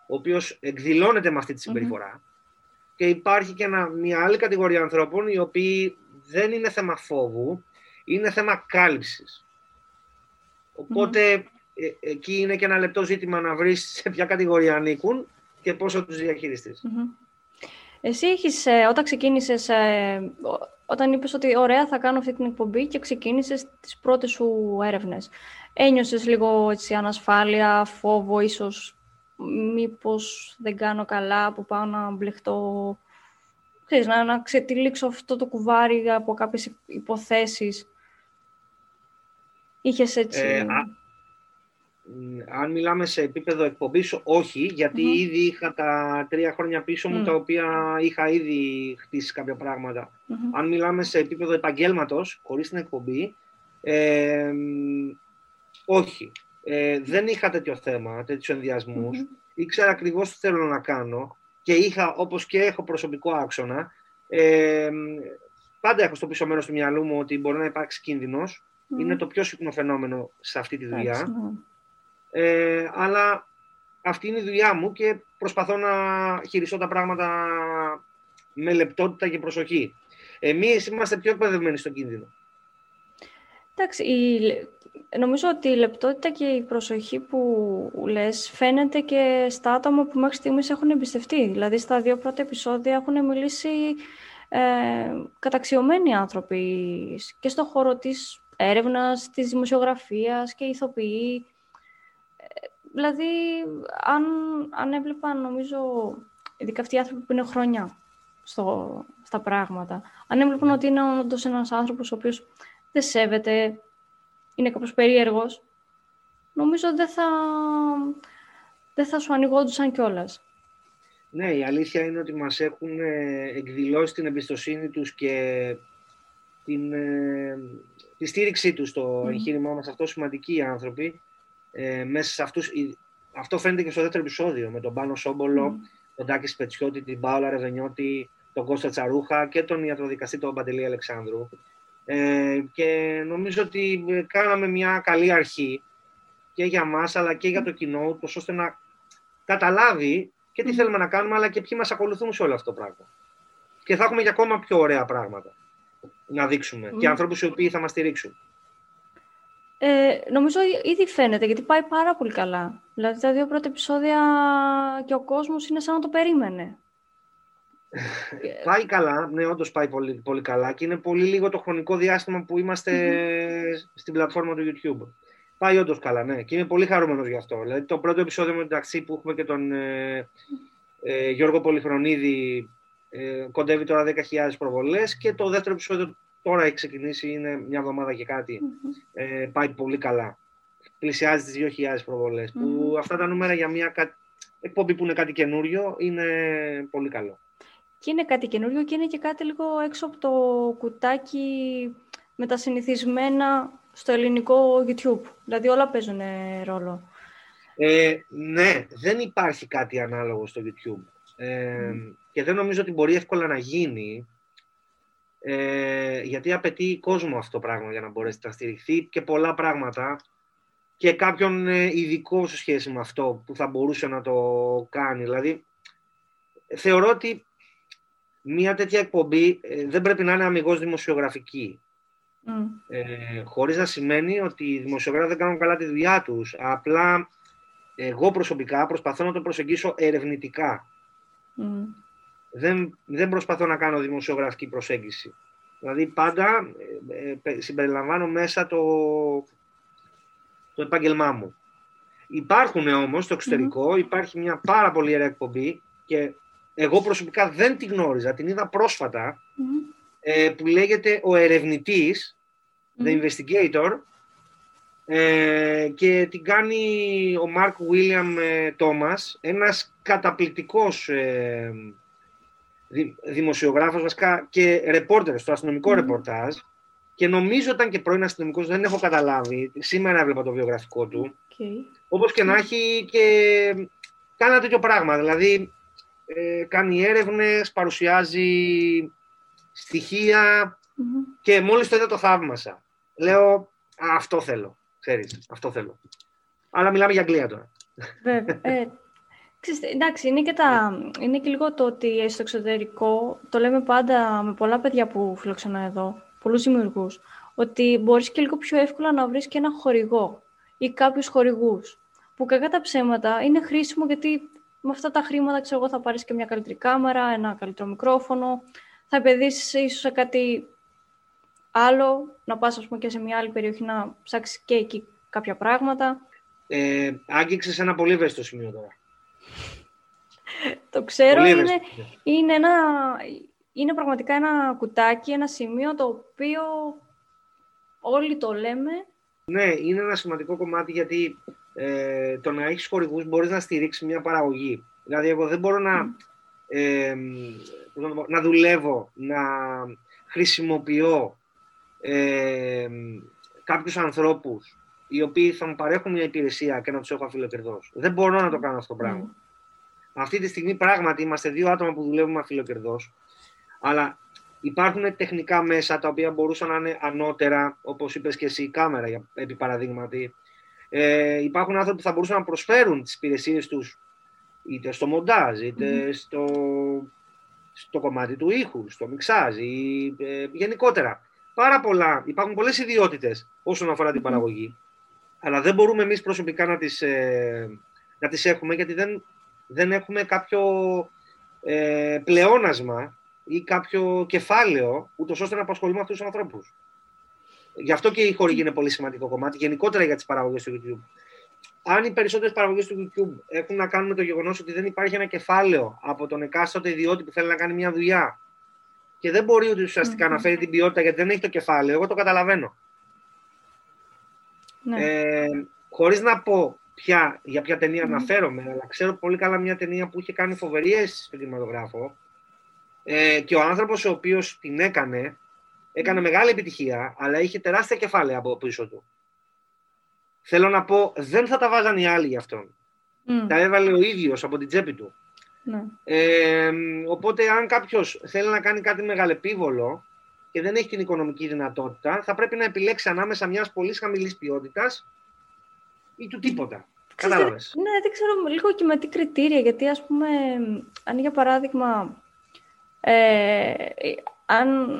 ο οποίος εκδηλώνεται με αυτή τη συμπεριφορά. Και υπάρχει και μια άλλη κατηγορία ανθρώπων οι οποίοι δεν είναι θέμα φόβου, είναι θέμα κάλυψης. Ε, εκεί είναι και ένα λεπτό ζήτημα να βρεις σε ποια κατηγορία ανήκουν και πόσο τους διαχειριστείς. Εσύ έχεις, ε, όταν ξεκίνησες, ε, όταν είπες ότι ωραία θα κάνω αυτή την εκπομπή και ξεκίνησες τις πρώτες σου έρευνες, ένιωσες λίγο έτσι, ανασφάλεια, φόβο, ίσως μήπως δεν κάνω καλά που πάω να μπλεχτώ, ξέρεις, να, να ξετυλίξω αυτό το κουβάρι από κάποιες υποθέσεις. Είχες έτσι... Ε, αν μιλάμε σε επίπεδο εκπομπής, όχι, ήδη είχα τα τρία χρόνια πίσω μου, τα οποία είχα ήδη χτίσει κάποια Αν μιλάμε σε επίπεδο επαγγέλματος, χωρίς την εκπομπή, ε, όχι. Ε, δεν είχα τέτοιο θέμα, τέτοιους ενδιασμούς. Mm-hmm. Ήξερα ακριβώς τι θέλω να κάνω και είχα, όπως και έχω προσωπικό άξονα, ε, πάντα έχω στο πίσω μέρος του μυαλού μου ότι μπορεί να υπάρξει Είναι το πιο συχνό φαινόμενο σε αυτή τη δουλειά. Ναι. Ε, αλλά αυτή είναι η δουλειά μου και προσπαθώ να χειριστώ τα πράγματα με λεπτότητα και προσοχή. Εμείς είμαστε πιο εκπαιδευμένοι στον κίνδυνο. Εντάξει, η, νομίζω ότι η λεπτότητα και η προσοχή που λες φαίνεται και στα άτομα που μέχρι στιγμής έχουν εμπιστευτεί. Δηλαδή στα δύο πρώτα επεισόδια έχουν μιλήσει ε, καταξιωμένοι άνθρωποι και στο χώρο της έρευνας, της δημοσιογραφίας και ηθοποιοί. Ε, δηλαδή, αν, αν έβλεπα, νομίζω, ειδικά αυτοί οι άνθρωποι που είναι χρόνια στο, στα πράγματα, αν έβλεπαν ότι είναι όντως ένας άνθρωπος ο οποίος δεν σέβεται, είναι κάπως περίεργος, νομίζω δεν θα, δεν θα σου ανοιγόντουσαν κιόλας. Ναι, η αλήθεια είναι ότι μας έχουν ε, εκδηλώσει την εμπιστοσύνη τους και την, ε, τη στήριξή τους στο mm. εγχείρημά μας. Αυτό σημαντικοί οι άνθρωποι. Ε, μέσα σε αυτούς, αυτό φαίνεται και στο δεύτερο επεισόδιο με τον Πάνο Σόμπολο, mm. τον Τάκη Σπετσιώτη, την Πάολα Ρεβενιώτη, τον Κώστα Τσαρούχα και τον ιατροδικαστή τον Παντελή Αλεξάνδρου. Ε, και νομίζω ότι ε, κάναμε μια καλή αρχή και για μας αλλά και για το κοινό, ώστε να καταλάβει και τι θέλουμε να κάνουμε, αλλά και ποιοι μας ακολουθούν σε όλο αυτό το πράγμα. Και θα έχουμε για ακόμα πιο ωραία πράγματα να δείξουμε και ανθρώπους οι οποίοι θα μας στηρίξουν. Ε, νομίζω ήδη φαίνεται, γιατί πάει πάρα πολύ καλά. Δηλαδή τα δύο πρώτα επεισόδια και ο κόσμος είναι σαν να το περίμενε. πάει καλά, ναι, όντως πάει πολύ, πολύ καλά και είναι πολύ λίγο το χρονικό διάστημα που ειμαστε στην πλατφόρμα του YouTube. Πάει όντως καλά, ναι, και είμαι πολύ χαρούμενος γι' αυτό. Δηλαδή, το πρώτο επεισόδιο με τον ταξί που έχουμε και τον ε, ε, Γιώργο Πολυχρονίδη ε, κοντεύει τώρα 10.000 προβολές και το δεύτερο επεισόδιο τώρα έχει ξεκινήσει, είναι μια εβδομάδα και κάτι. Ε, πάει πολύ καλά. Πλησιάζει τις 2.000 προβολε Που αυτά τα νούμερα για μια εκπομπή που είναι κάτι καινούριο είναι πολύ καλό. Και είναι κάτι καινούριο και είναι και κάτι λίγο έξω από το κουτάκι με τα συνηθισμένα στο ελληνικό YouTube. Δηλαδή όλα παίζουν ρόλο. Ε, ναι, δεν υπάρχει κάτι ανάλογο στο YouTube. Ε, Και δεν νομίζω ότι μπορεί εύκολα να γίνει, ε, γιατί απαιτεί κόσμο αυτό το πράγμα για να μπορέσει να στηριχθεί και πολλά πράγματα και κάποιον ε, ειδικό σε σχέση με αυτό που θα μπορούσε να το κάνει. Δηλαδή, θεωρώ ότι μια τέτοια εκπομπή ε, δεν πρέπει να είναι αμυγός δημοσιογραφική. Mm. Ε, χωρίς να σημαίνει ότι οι δημοσιογράφοι δεν κάνουν καλά τη δουλειά τους. Απλά εγώ προσωπικά προσπαθώ να το προσεγγίσω ερευνητικά. Δεν, δεν προσπαθώ να κάνω δημοσιογραφική προσέγγιση. Δηλαδή πάντα ε, ε συμπεριλαμβάνω μέσα το, το επάγγελμά μου. Υπάρχουν όμως στο εξωτερικό, υπάρχει μια πάρα πολύ ωραία εκπομπή και εγώ προσωπικά δεν τη γνώριζα, την είδα ε, που λέγεται «Ο ερευνητής», The Investigator, ε, και την κάνει ο Μάρκ Βίλιαμ Τόμας, ένας καταπληκτικός ε, δημοσιογράφος βασικά και ρεπόρτερ στο αστυνομικό mm. ρεπορτάζ και νομίζω ήταν και πρώην αστυνομικός, δεν έχω καταλάβει. Σήμερα έβλεπα το βιογραφικό του. Okay. Όπως και να έχει και κάνει ένα τέτοιο πράγμα. Δηλαδή ε, κάνει έρευνες, παρουσιάζει και μόλις το είδα το θαύμασα. Λέω, αυτό θέλω, ξέρεις, αυτό θέλω. Αλλά μιλάμε για Αγγλία τώρα. Βέβαια. Ε, εντάξει, είναι και, τα, είναι και λίγο το ότι στο εξωτερικό, το λέμε πάντα με πολλά παιδιά που φιλοξενώ εδώ, πολλούς δημιουργούς, ότι μπορείς και λίγο πιο εύκολα να βρεις και ένα χορηγό ή κάποιους χορηγούς, που κακά τα ψέματα είναι χρήσιμο γιατί με αυτά τα χρήματα, ξέρω εγώ, θα πάρεις και μια καλύτερη κάμερα, ένα καλύτερο μικρόφωνο, θα επενδύσεις ίσως σε κάτι άλλο, να πας ας πούμε και σε μια άλλη περιοχή να ψάξεις και εκεί κάποια πράγματα. Ε, άγγιξες ένα πολύ ευαίσθητο σημείο τώρα. Το ξέρω, είναι, είναι, ένα, είναι πραγματικά ένα κουτάκι, ένα σημείο το οποίο όλοι το λέμε. Ναι, είναι ένα σημαντικό κομμάτι γιατί ε, το να έχεις χορηγούς μπορείς να στηρίξεις μια παραγωγή. Δηλαδή, εγώ δεν μπορώ να, ε, να δουλεύω, να χρησιμοποιώ ε, κάποιους ανθρώπους οι οποίοι θα μου παρέχουν μια υπηρεσία και να τους έχω αφιλοκερδό. Δεν μπορώ να το κάνω αυτό το πράγμα. Αυτή τη στιγμή πράγματι είμαστε δύο άτομα που δουλεύουμε αφιλοκερδός, αλλά υπάρχουν τεχνικά μέσα τα οποία μπορούσαν να είναι ανώτερα, όπως είπες και εσύ, η κάμερα, για, επί παραδείγματι, ε, υπάρχουν άνθρωποι που θα μπορούσαν να προσφέρουν τις υπηρεσίες τους είτε στο μοντάζ, είτε στο, στο κομμάτι του ήχου, στο μιξάζ ή ε, γενικότερα. Πάρα πολλά, υπάρχουν πολλές ιδιότητες όσον αφορά την παραγωγή, αλλά δεν μπορούμε εμείς προσωπικά να τις, ε, να τις έχουμε γιατί δεν, δεν έχουμε κάποιο ε, πλεόνασμα ή κάποιο κεφάλαιο ούτως ώστε να απασχολούμε αυτούς τους ανθρώπους. Γι' αυτό και η χορηγή είναι πολύ σημαντικό κομμάτι, γενικότερα για τις παραγωγές του YouTube. Αν οι περισσότερες παραγωγές του YouTube έχουν να κάνουν με το γεγονός ότι δεν υπάρχει ένα κεφάλαιο από τον εκάστοτε ιδιώτη που θέλει να κάνει μια δουλειά και δεν μπορεί ούτε ουσιαστικά να φέρει την ποιότητα γιατί δεν έχει το κεφάλαιο, εγώ το καταλαβαίνω. Ναι. Ε, Χωρίς να πω ποια, για ποια ταινία mm. αναφέρομαι, αλλά ξέρω πολύ καλά μια ταινία που είχε κάνει φοβερή αίσθηση στον κινηματογράφο ε, και ο άνθρωπος ο οποίος την έκανε, έκανε μεγάλη επιτυχία, αλλά είχε τεράστια κεφάλαια από πίσω του. Θέλω να πω, δεν θα τα βάζαν οι άλλοι γι' αυτόν. Τα έβαλε ο ίδιος από την τσέπη του. Ναι. Ε, οπότε αν κάποιος θέλει να κάνει κάτι μεγαλεπίβολο και δεν έχει την οικονομική δυνατότητα, θα πρέπει να επιλέξει ανάμεσα μιας πολύ χαμηλής ποιότητας ή του τίποτα. Κατάλαβες. Ναι, δεν ξέρω λίγο και με τι κριτήρια, γιατί ας πούμε, αν για παράδειγμα, ε, αν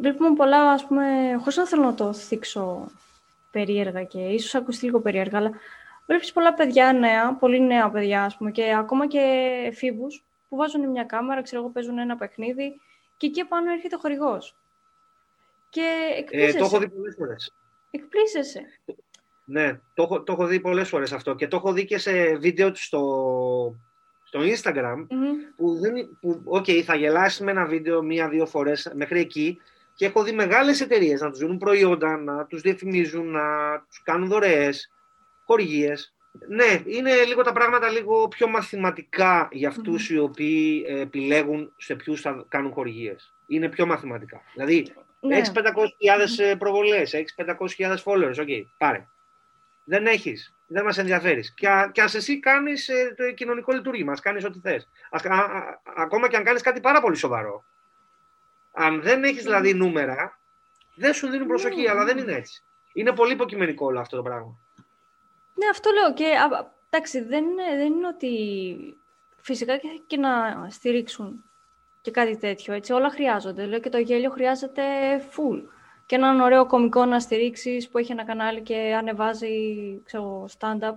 βλέπουμε πολλά, ας πούμε, χωρίς να θέλω να το θίξω περίεργα και ίσως ακουστεί λίγο περίεργα, αλλά βλέπεις πολλά παιδιά νέα, πολύ νέα παιδιά, ας πούμε, και ακόμα και εφήβους που βάζουν μια κάμερα, ξέρω εγώ, παίζουν ένα παιχνίδι και εκεί πάνω έρχεται ο χορηγός. Και εκπλήσεσαι. Ε, το έχω δει πολλές φορές. Εκπλήσεσαι. Ναι, το, το έχω δει πολλές φορές αυτό και το έχω δει και σε βίντεο του στο, στο Instagram που, δεν, που okay, θα γελάσει με ένα βίντεο μία-δύο φορές μέχρι εκεί και έχω δει μεγάλες εταιρείες να τους δίνουν προϊόντα, να τους διαφημίζουν, να τους κάνουν δωρεές, χορηγίες. Ναι, είναι λίγο τα πράγματα λίγο πιο μαθηματικά για αυτους οι οποίοι ε, επιλέγουν σε ποιους θα κάνουν χορηγίες. Είναι πιο μαθηματικά. Δηλαδή, ναι. έχεις 500.000 ε, προβολές, έχεις 500.000 followers, οκ, okay, πάρε δεν έχεις. Δεν μας ενδιαφέρεις. Και, α, και ας εσύ κάνεις ε, το κοινωνικό λειτούργημα, κάνεις ό,τι θες. Ακόμα και αν κάνεις κάτι πάρα πολύ σοβαρό. Αν δεν έχεις δηλαδή νούμερα, δεν σου δίνουν προσοχή, ναι. αλλά δεν είναι έτσι. Είναι πολύ υποκειμενικό όλο αυτό το πράγμα. Ναι, αυτό λέω. Και εντάξει, δεν, δεν είναι ότι φυσικά και, και να στηρίξουν και κάτι τέτοιο. Έτσι. Όλα χρειάζονται. Λέω και το γέλιο χρειάζεται full και έναν ωραίο κομικό να στηρίξεις που έχει ένα κανάλι και ανεβάζει ξέρω, stand-up.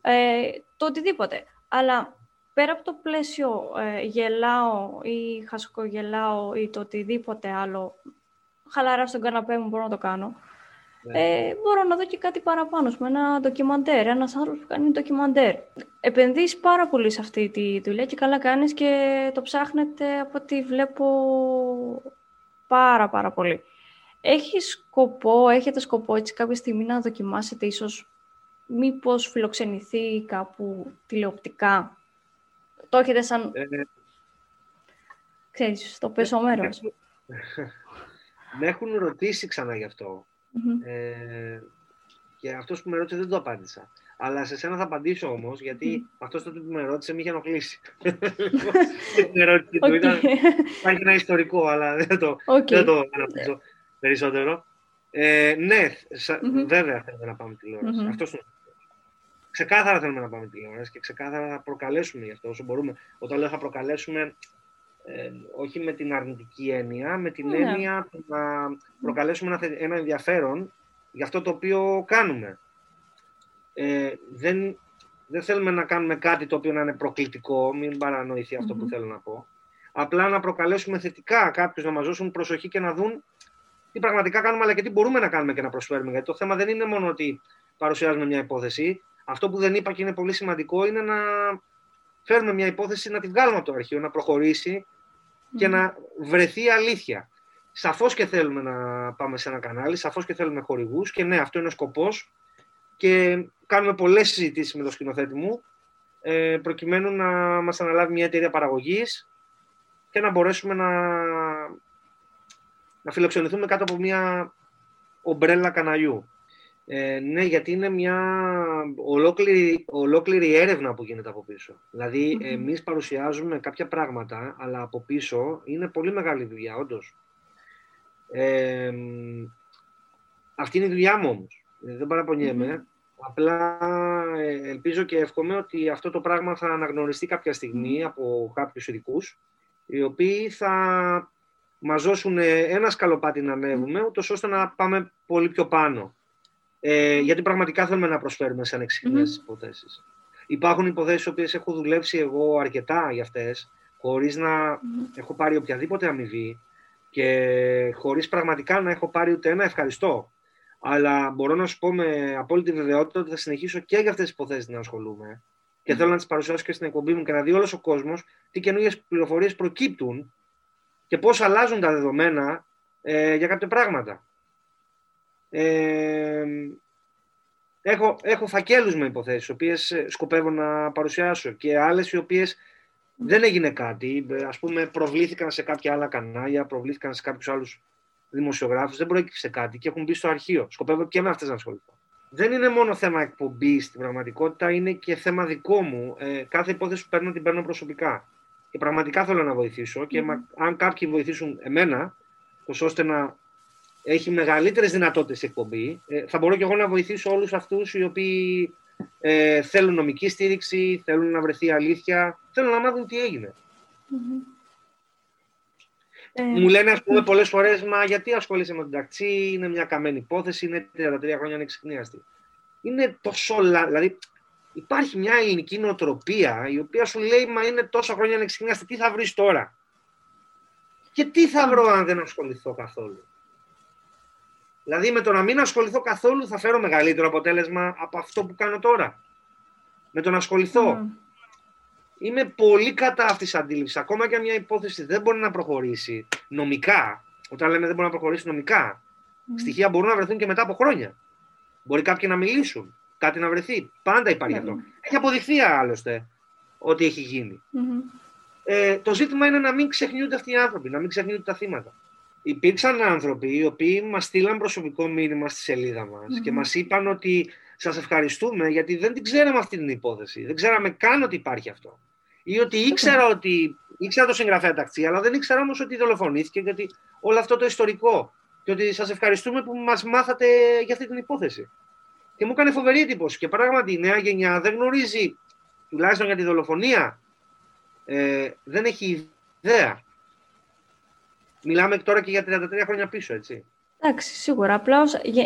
Ε, το οτιδήποτε. Αλλά πέρα από το πλαίσιο ε, γελάω ή χασκογελάω ή το οτιδήποτε άλλο, χαλαρά στον καναπέ μου μπορώ να το κάνω. Ναι. Ε, μπορώ να δω και κάτι παραπάνω, με ένα ντοκιμαντέρ, ένας άνθρωπος που κάνει ντοκιμαντέρ. Επενδύεις πάρα πολύ σε αυτή τη δουλειά και καλά κάνεις και το ψάχνετε από ό,τι βλέπω πάρα πάρα πολύ. Έχει σκοπό, έχετε σκοπό έτσι κάποια στιγμή να δοκιμάσετε ίσως μήπως φιλοξενηθεί κάπου τηλεοπτικά; Το έχετε σαν... Ε, ξέρεις, το πέσο μέρος. Με έχουν ρωτήσει ξανά γι' αυτό. Ε, και αυτός που με ρώτησε δεν το απάντησα. Αλλά σε σένα θα απαντήσω όμως, γιατί mm. αυτός που με ρώτησε με είχε ενοχλήσει. [laughs] Την ερώτηση του ήταν. Υπάρχει ένα ιστορικό, αλλά δεν το, okay. δεν το περισσότερο. Ε, ναι, βέβαια θέλουμε να πάμε τηλεόραση. Mm-hmm. Αυτός είναι. Ξεκάθαρα θέλουμε να πάμε τηλεόραση και ξεκάθαρα θα προκαλέσουμε γι' αυτό όσο μπορούμε. Όταν λέω θα προκαλέσουμε, ε, όχι με την αρνητική έννοια, με την yeah. Ναι. έννοια να προκαλέσουμε ένα, ένα ενδιαφέρον για αυτό το οποίο κάνουμε. Ε, δεν, δεν θέλουμε να κάνουμε κάτι το οποίο να είναι προκλητικό, μην παρανοηθεί αυτό mm-hmm. που θέλω να πω. Απλά να προκαλέσουμε θετικά κάποιους να μας δώσουν προσοχή και να δουν τι πραγματικά κάνουμε, αλλά και τι μπορούμε να κάνουμε και να προσφέρουμε. Γιατί το θέμα δεν είναι μόνο ότι παρουσιάζουμε μια υπόθεση. Αυτό που δεν είπα και είναι πολύ σημαντικό είναι να φέρουμε μια υπόθεση, να τη βγάλουμε από το αρχείο, να προχωρήσει και να βρεθεί αλήθεια. Σαφώς και θέλουμε να πάμε σε ένα κανάλι, σαφώς και θέλουμε χορηγούς και ναι, αυτό είναι ο σκοπός. Και κάνουμε πολλές συζητήσεις με το σκηνοθέτη μου, ε, προκειμένου να μας αναλάβει μια εταιρεία παραγωγής και να μπορέσουμε να να φιλοξενηθούμε κάτω από μια ομπρέλα καναλιού. Ε, ναι, γιατί είναι μια ολόκληρη, ολόκληρη έρευνα που γίνεται από πίσω. Δηλαδή, mm-hmm. εμείς παρουσιάζουμε κάποια πράγματα, αλλά από πίσω είναι πολύ μεγάλη δουλειά, όντως. Ε, αυτή είναι η δουλειά μου όμως. Ε, δεν παραπονιέμαι. Απλά ε, ελπίζω και εύχομαι ότι αυτό το πράγμα θα αναγνωριστεί κάποια στιγμή από κάποιους ειδικούς, οι οποίοι θα μας δώσουν ένα σκαλοπάτι να ανέβουμε, ούτως ώστε να πάμε πολύ πιο πάνω. Ε, γιατί πραγματικά θέλουμε να προσφέρουμε σε ανεξιχνές mm-hmm. υποθέσεις. Υπάρχουν υποθέσεις οποίες έχω δουλέψει εγώ αρκετά για αυτές, χωρίς να έχω πάρει οποιαδήποτε αμοιβή και χωρίς πραγματικά να έχω πάρει ούτε ένα ευχαριστώ. Αλλά μπορώ να σου πω με απόλυτη βεβαιότητα ότι θα συνεχίσω και για αυτές τις υποθέσεις να ασχολούμαι. Και θέλω να τις παρουσιάσω και στην εκπομπή μου και να δει όλος ο κόσμος τι καινούργιες πληροφορίες προκύπτουν και πώς αλλάζουν τα δεδομένα ε, για κάποια πράγματα. Ε, έχω, έχω φακέλους με υποθέσεις, οι οποίες ε, σκοπεύω να παρουσιάσω και άλλες οι οποίες δεν έγινε κάτι. Ας πούμε προβλήθηκαν σε κάποια άλλα κανάλια, προβλήθηκαν σε κάποιους άλλους δημοσιογράφους, δεν προέκυψε κάτι και έχουν μπει στο αρχείο. Σκοπεύω και με αυτές να ασχοληθώ. Δεν είναι μόνο θέμα εκπομπής στην πραγματικότητα, είναι και θέμα δικό μου. Ε, κάθε υπόθεση που παίρνω την παίρνω προσωπικά. Και πραγματικά θέλω να βοηθήσω και αν κάποιοι βοηθήσουν εμένα, ώστε να έχει μεγαλύτερες δυνατότητες εκπομπή. Ε, θα μπορώ και εγώ να βοηθήσω όλους αυτούς οι οποίοι ε, θέλουν νομική στήριξη, θέλουν να βρεθεί αλήθεια, θέλουν να μάθουν τι εγινε ε, Μου λένε, ας πούμε, πολλές φορές, μα γιατί ασχολείσαι με την ταξί, είναι μια καμένη υπόθεση, είναι 33 χρόνια ανεξιχνίαστη. Είναι τόσο, δηλαδή, υπάρχει μια ελληνική νοοτροπία η οποία σου λέει, μα είναι τόσα χρόνια ανεξιχνίαστη, τι θα βρεις τώρα; Και τι θα βρω αν δεν ασχοληθώ καθόλου; Δηλαδή με το να μην ασχοληθώ καθόλου θα φέρω μεγαλύτερο αποτέλεσμα από αυτό που κάνω τώρα. Με το να ασχοληθώ. Είμαι πολύ κατά αυτής της αντίληψης. Ακόμα και μια υπόθεση δεν μπορεί να προχωρήσει νομικά. Όταν λέμε δεν μπορεί να προχωρήσει νομικά, στοιχεία μπορούν να βρεθούν και μετά από χρόνια. Μπορεί κάποιοι να μιλήσουν, κάτι να βρεθεί. Πάντα υπάρχει αυτό. Έχει αποδειχθεί άλλωστε ότι έχει Ε, το ζήτημα είναι να μην ξεχνιούνται αυτοί οι άνθρωποι, να μην ξεχνιούνται τα θύματα υπήρξαν άνθρωποι οι οποίοι μας στείλαν προσωπικό μήνυμα στη σελίδα μας και μας είπαν ότι σας ευχαριστούμε γιατί δεν την ξέραμε αυτή την υπόθεση. Δεν ξέραμε καν ότι υπάρχει αυτό. Ή ότι ήξερα ότι ήξερα το συγγραφέα ταξί, αλλά δεν ήξερα όμως ότι δολοφονήθηκε γιατί όλο αυτό το ιστορικό. Και ότι σας ευχαριστούμε που μας μάθατε για αυτή την υπόθεση. Και μου έκανε φοβερή εντύπωση. Και πράγματι η νέα γενιά δεν γνωρίζει, τουλάχιστον για τη δολοφονία, ε, δεν έχει ιδέα. Μιλάμε τώρα και για 33 χρόνια πίσω, έτσι. Εντάξει, σίγουρα. Απλά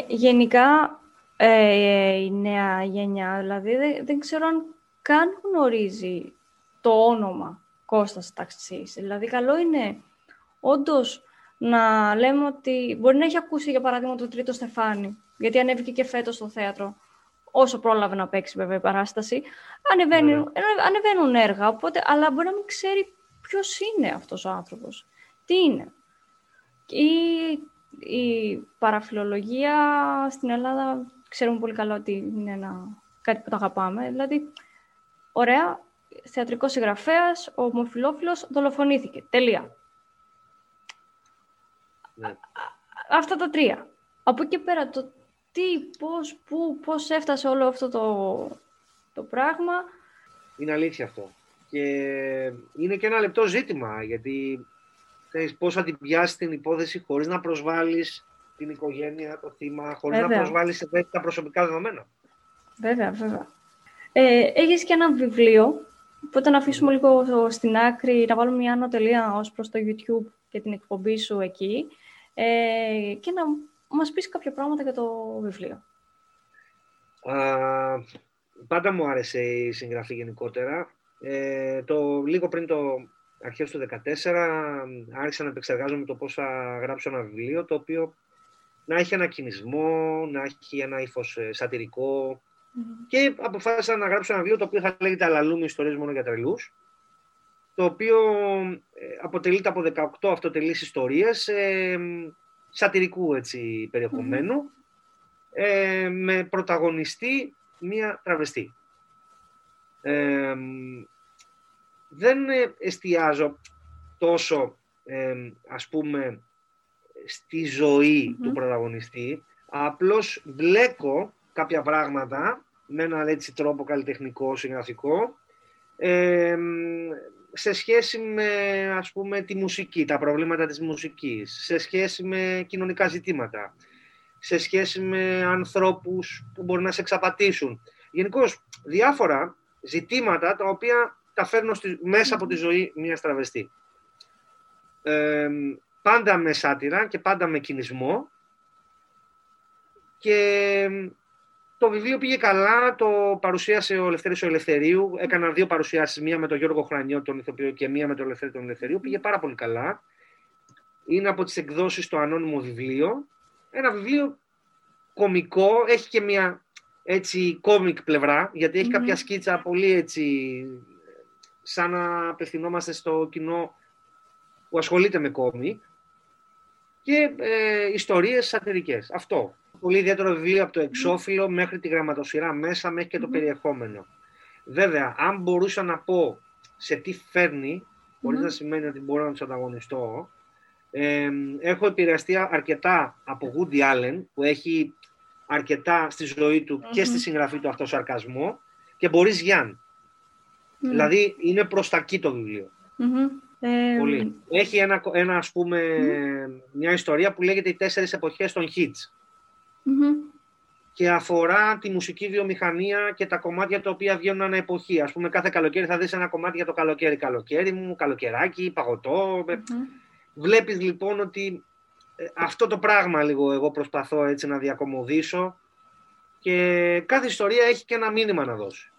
γενικά ε, η νέα γενιά, δηλαδή δεν, δεν ξέρω αν καν γνωρίζει το όνομα Κώστας Ταξής. Δηλαδή καλό είναι όντως να λέμε ότι μπορεί να έχει ακούσει για παράδειγμα το τρίτο Στεφάνι, γιατί ανέβηκε και φέτος στο θέατρο, όσο πρόλαβε να παίξει βέβαια η παράσταση, ανεβαίνουν, ναι. ανεβαίνουν έργα, οπότε, αλλά μπορεί να μην ξέρει ποιος είναι αυτός ο άνθρωπος. Τι είναι ή η παραφιλολογία στην Ελλάδα ξέρουμε πολύ καλά ότι είναι ένα, κάτι που το αγαπάμε. Δηλαδή, ωραία, θεατρικός συγγραφέας, ο ομοφιλόφιλος δολοφονήθηκε. Τελεία. Ναι. Αυτά τα τρία. Από εκεί πέρα το τι, πώς, πού, πώς έφτασε όλο αυτό το, το πράγμα. Είναι αλήθεια αυτό. Και είναι και ένα λεπτό ζήτημα, γιατί ξέρεις, πώς θα την πιάσεις την υπόθεση χωρίς να προσβάλλεις την οικογένεια, το θύμα, χωρίς βέβαια. να προσβάλλεις τα προσωπικά δεδομένα. Βέβαια, βέβαια. Ε, έχεις και ένα βιβλίο, οπότε να αφήσουμε λίγο στην άκρη, να βάλουμε μια ανωτελεία ως προς το YouTube και την εκπομπή σου εκεί ε, και να μας πεις κάποια πράγματα για το βιβλίο. Α, πάντα μου άρεσε η συγγραφή γενικότερα. Ε, το, λίγο πριν το αρχές του 2014 άρχισα να επεξεργάζομαι το πώς θα γράψω ένα βιβλίο το οποίο να έχει ένα κινησμό, να έχει ένα ύφος ε, σατυρικό και αποφάσισα να γράψω ένα βιβλίο το οποίο θα λέγεται «Αλαλούμε ιστορίες μόνο για τρελούς» το οποίο ε, αποτελείται από 18 αυτοτελείς ιστορίες ε, σατυρικού έτσι, περιεχομένου ε, με πρωταγωνιστή μία τραβεστή. Ε, δεν ε, εστιάζω τόσο, ε, ας πούμε, στη ζωη του πρωταγωνιστή, απλώς μπλέκω κάποια πράγματα με έναν έτσι τρόπο καλλιτεχνικό, συγγραφικό, ε, σε σχέση με, ας πούμε, τη μουσική, τα προβλήματα της μουσικής, σε σχέση με κοινωνικά ζητήματα, σε σχέση με ανθρώπους που μπορεί να σε εξαπατήσουν. Γενικώ διάφορα ζητήματα τα οποία τα φέρνω στη, μέσα από τη ζωή μιας τραβεστής. Ε, πάντα με σάτυρα και πάντα με κινησμό και το βιβλίο πήγε καλά, το παρουσίασε ο Ελευθέρης ο Ελευθερίου. Έκανα δύο παρουσιάσεις, μία με τον Γιώργο Χρανιό, τον ηθοποιό, και μία με τον Ελευθέρη τον Ελευθερίου. Πήγε πάρα πολύ καλά. Είναι από τις εκδόσεις το ανώνυμο βιβλίο. Ένα βιβλίο κομικό, έχει και μια έτσι κόμικ πλευρά, γιατί έχει κάποια σκίτσα πολύ έτσι, σαν να απευθυνόμαστε στο κοινό που ασχολείται με κόμικ και ε, ιστορίες σατυρικές. Αυτό. Πολύ ιδιαίτερο βιβλίο από το εξώφυλλο μέχρι τη γραμματοσυρά μέσα, μέχρι και το περιεχόμενο. Βέβαια, αν μπορούσα να πω σε τι φέρνει, χωρίς να σημαίνει ότι μπορώ να τους ανταγωνιστώ, ε, έχω επηρεαστεί αρκετά από Woody Allen, που έχει αρκετά στη ζωή του και στη συγγραφή του αυτό σαρκασμό, και Μπορίς Γιάν. Δηλαδή, είναι προς τα εκεί το βιβλίο. Πολύ. Έχει ένα, ένα ας πούμε, μια ιστορία που λέγεται «Οι τέσσερις εποχές των hits». Και αφορά τη μουσική βιομηχανία και τα κομμάτια τα οποία βγαίνουν ανά εποχή. Ας πούμε, κάθε καλοκαίρι θα δεις ένα κομμάτι για το καλοκαίρι. Καλοκαίρι μου, καλοκαιράκι, παγωτό. Βλέπεις λοιπόν ότι ε, αυτό το πράγμα λίγο εγώ προσπαθώ έτσι να διακομωδήσω και κάθε ιστορία έχει και ένα μήνυμα να δώσει.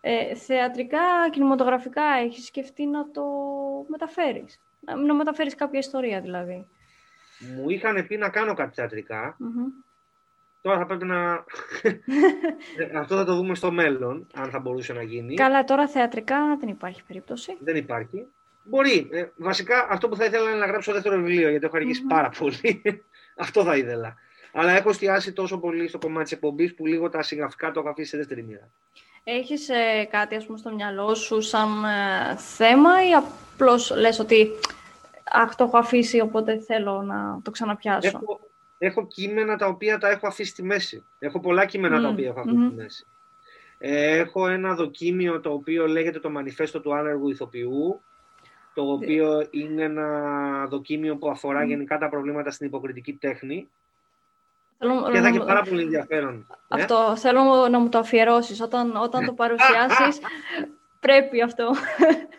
Ε, θεατρικά, κινηματογραφικά, έχεις σκεφτεί να το μεταφέρεις; Να μεταφέρεις κάποια ιστορία δηλαδή. Μου είχαν πει να κάνω κάτι θεατρικα Τώρα θα πρέπει να... [laughs] Αυτό θα το δούμε στο μέλλον, αν θα μπορούσε να γίνει. Καλά, τώρα θεατρικά δεν υπάρχει περίπτωση. Δεν υπάρχει. Μπορεί. Ε, βασικά αυτό που θα ήθελα είναι να γράψω δεύτερο βιβλίο, γιατί έχω πάρα πολύ. [laughs] αυτό θα ήθελα. Αλλά έχω εστιάσει τόσο πολύ στο κομμάτι της εκπομπής που λίγο τα συγγραφικά το έχω αφήσει σε δεύτερη μοίρα. Έχεις ε, κάτι ας πούμε, στο μυαλό σου σαν ε, θέμα ή απλώς λες ότι αχ, το έχω αφήσει, οπότε θέλω να το ξαναπιάσω. Έχω, έχω κείμενα τα οποία τα έχω αφήσει στη μέση. Έχω πολλά κείμενα τα οποία έχω αφήσει στη μέση. Ε, έχω ένα δοκίμιο το οποίο λέγεται το Μανιφέστο του Άνεργου Ηθοποιού, το οποίο είναι ένα δοκίμιο που αφορά γενικά τα προβλήματα στην υποκριτική τέχνη. Θέλω, και θα έχει πάρα πολύ ενδιαφέρον. Ε. Αυτό, θέλω να μου το αφιερώσεις. Όταν, όταν το [laughs] παρουσιάσεις, πρέπει αυτό.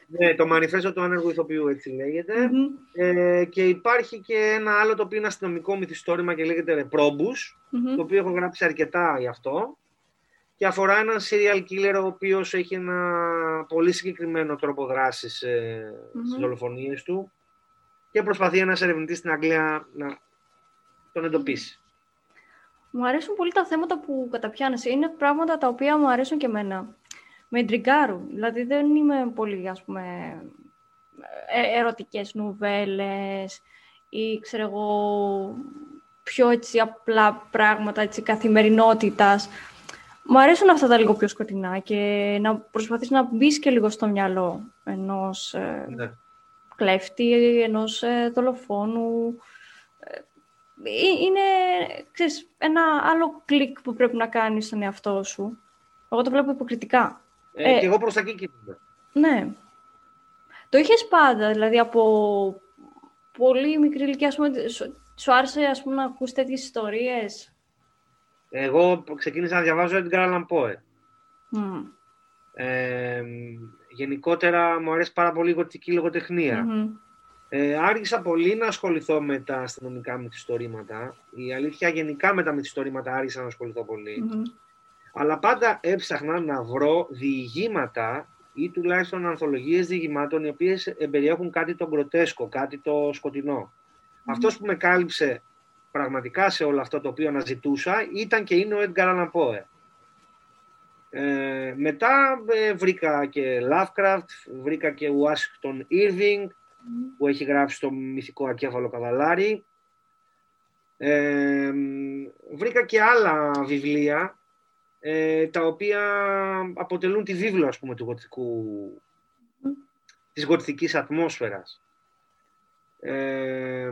Ναι, το μανιφέστο του άνεργου ηθοποιού έτσι Ε, και υπάρχει και ένα άλλο το οποίο είναι αστυνομικό μυθιστόρημα και λέγεται Ρεπρόμπους, το οποίο έχω γράψει αρκετά γι' αυτό. Και αφορά έναν serial killer ο οποίος έχει ένα πολύ συγκεκριμένο τρόπο δράσης ε, στις δολοφονίες του και προσπαθεί ένας ερευνητής στην Αγγλία να τον εντοπίσει. Μου αρέσουν πολύ τα θέματα που καταπιάνεσαι. Είναι πράγματα τα οποία μου αρέσουν και εμένα. Με εντριγκάρουν. Δηλαδή δεν είμαι πολύ, ας πούμε, ε, ερωτικές νουβέλες ή, ξέρω εγώ, πιο έτσι απλά πράγματα, έτσι, καθημερινότητας. Μου αρέσουν αυτά τα λίγο πιο σκοτεινά και να προσπαθείς να μπεις και λίγο στο μυαλό ενός ε, ναι. κλέφτη, ενός ε, δολοφόνου, ε, είναι ξέρεις, ένα άλλο κλικ που πρέπει να κάνεις στον εαυτό σου. Εγώ το βλέπω υποκριτικά. Ε, ε και εγώ προς τα εκεί Ναι. Το είχες πάντα, δηλαδή από πολύ μικρή ηλικία, ας πούμε, σου άρεσε ας πούμε, να ακούς τέτοιες ιστορίες; Εγώ ξεκίνησα να διαβάζω Edgar Allan Poe. Mm. Ε, γενικότερα μου αρέσει πάρα πολύ η γοτική λογοτεχνία. Ε, άρχισα πολύ να ασχοληθώ με τα αστυνομικά μυθιστορήματα. Η αλήθεια γενικά με τα μυθιστορήματα άρχισα να ασχοληθώ Αλλά πάντα έψαχνα να βρω διηγήματα ή τουλάχιστον ανθολογίες διηγημάτων οι οποίες περιέχουν κάτι το γκροτέσκο, κάτι το σκοτεινό. Αυτός που με κάλυψε πραγματικά σε όλο αυτό το οποίο αναζητούσα ήταν και είναι ο Edgar Allan Poe. Ε, μετά ε, βρήκα και Lovecraft, βρήκα και Washington Irving, που έχει γράψει το μυθικό ακέφαλο καβαλάρι. Ε, βρήκα και άλλα βιβλία ε, τα οποία αποτελούν τη βίβλο ας πούμε του γοτικού, της γοτικής ατμόσφαιρας. Ε,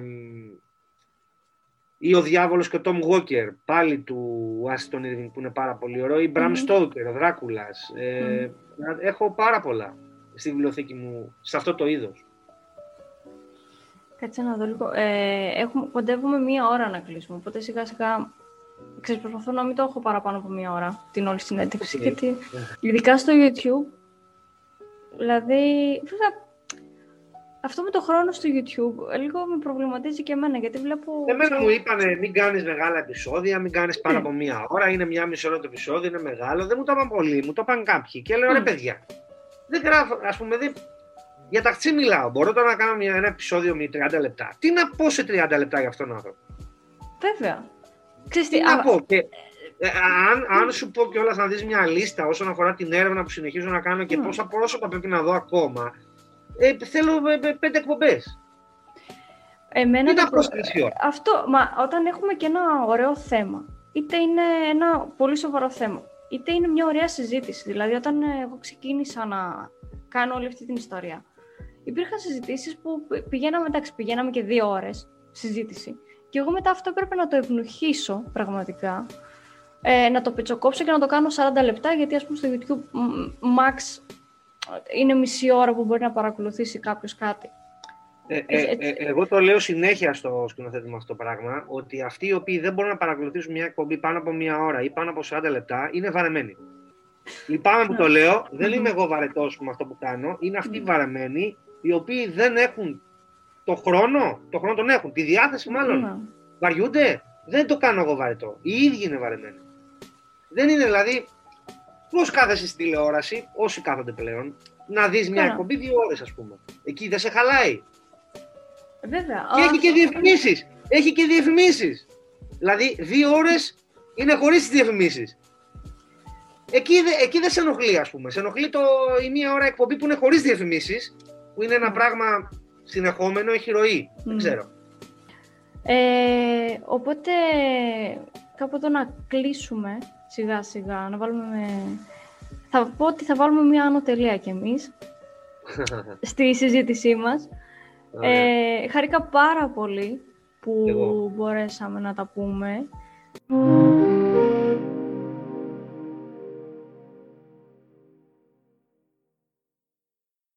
ή ο Διάβολος και ο Τόμ Γόκερ, πάλι του Άστον Irving που είναι πάρα πολύ ωραίο, ή Μπραμ Στόκερ, ο Δράκουλας. Ε, έχω πάρα πολλά στη βιβλιοθήκη μου σε αυτό το είδος. Κάτσε να δω λίγο. Ε, έχουμε, κοντεύουμε μία ώρα να κλείσουμε, οπότε σιγά σιγά ξέρεις, προσπαθώ να μην το έχω παραπάνω από μία ώρα την όλη συνέντευξη. Okay. Γιατί, ειδικά στο YouTube, δηλαδή, βέβαια, αυτό με το χρόνο στο YouTube λίγο με προβληματίζει και εμένα, γιατί βλέπω... Εμένα μου είπανε μην κάνεις μεγάλα επεισόδια, μην κάνεις πάνω από μία ώρα, είναι μία μισή ώρα το επεισόδιο, είναι μεγάλο. Δεν μου το είπαν πολύ, μου το είπαν κάποιοι. Και λέω, ρε παιδιά, δεν γράφω, ας πούμε, δεν, για ταξί μιλάω. Μπορώ τώρα να κάνω μια, ένα επεισόδιο με 30 λεπτά. Τι να πω σε 30 λεπτά για αυτόν τον άνθρωπο; Βέβαια. Ξέρεις τι, να πω. Και, ε, αν, αν σου πω κιόλας να δεις μια λίστα όσον αφορά την έρευνα που συνεχίζω να κάνω και mm. πόσα πρόσωπα πρέπει να δω ακόμα, ε, θέλω ε, ε πέντε εκπομπές. Εμένα το... Αυτό, μα όταν έχουμε και ένα ωραίο θέμα, είτε είναι ένα πολύ σοβαρό θέμα, είτε είναι μια ωραία συζήτηση. Δηλαδή, όταν εγώ ξεκίνησα να κάνω όλη αυτή την ιστορία, υπήρχαν συζητήσεις που πηγαίναμε, εντάξει, πηγαίναμε και δύο ώρες συζήτηση. Και εγώ μετά αυτό έπρεπε να το ευνουχίσω πραγματικά, ε, να το πετσοκόψω και να το κάνω 40 λεπτά, γιατί ας πούμε στο YouTube max είναι μισή ώρα που μπορεί να παρακολουθήσει κάποιος κάτι. Ε, ε, ε, εγώ το λέω συνέχεια στο σκηνοθέτη μου αυτό το πράγμα, ότι αυτοί οι οποίοι δεν μπορούν να παρακολουθήσουν μια εκπομπή πάνω από μια ώρα ή πάνω από 40 λεπτά είναι βαρεμένοι. Λυπάμαι που το λέω, δεν είμαι εγώ βαρετός με αυτό που κάνω, είναι αυτοί βαρεμένοι οι οποίοι δεν έχουν το χρόνο, το χρόνο τον έχουν, τη διάθεση μάλλον. Ναι. Βαριούνται, δεν το κάνω εγώ βαρετό. Οι ίδιοι είναι βαρεμένοι. Δεν είναι δηλαδή, πώς κάθεσαι στη τηλεόραση, όσοι κάθονται πλέον, να δεις μια εκπομπή δύο ώρες, ας πούμε. Εκεί δεν σε χαλάει. Βέβαια. Και έχει και διαφημίσεις. Έχει και διαφημίσεις. Δηλαδή, δύο ώρες είναι χωρίς τις διαφημίσεις. Εκεί, εκεί δεν σε ενοχλεί, ας πούμε. Σε ενοχλεί το, η μία ώρα εκπομπή που είναι χωρίς διαφημίσεις, που είναι ένα ναι. πράγμα συνεχόμενο, έχει ροή. Δεν ξέρω. Ε, οπότε, κάπου εδώ να κλείσουμε σιγά σιγά, να βάλουμε... Θα πω ότι θα βάλουμε μια άνω τελεία κι εμείς [laughs] στη συζήτησή μας. Ε, χαρήκα πάρα πολύ που μπορέσαμε να τα πούμε.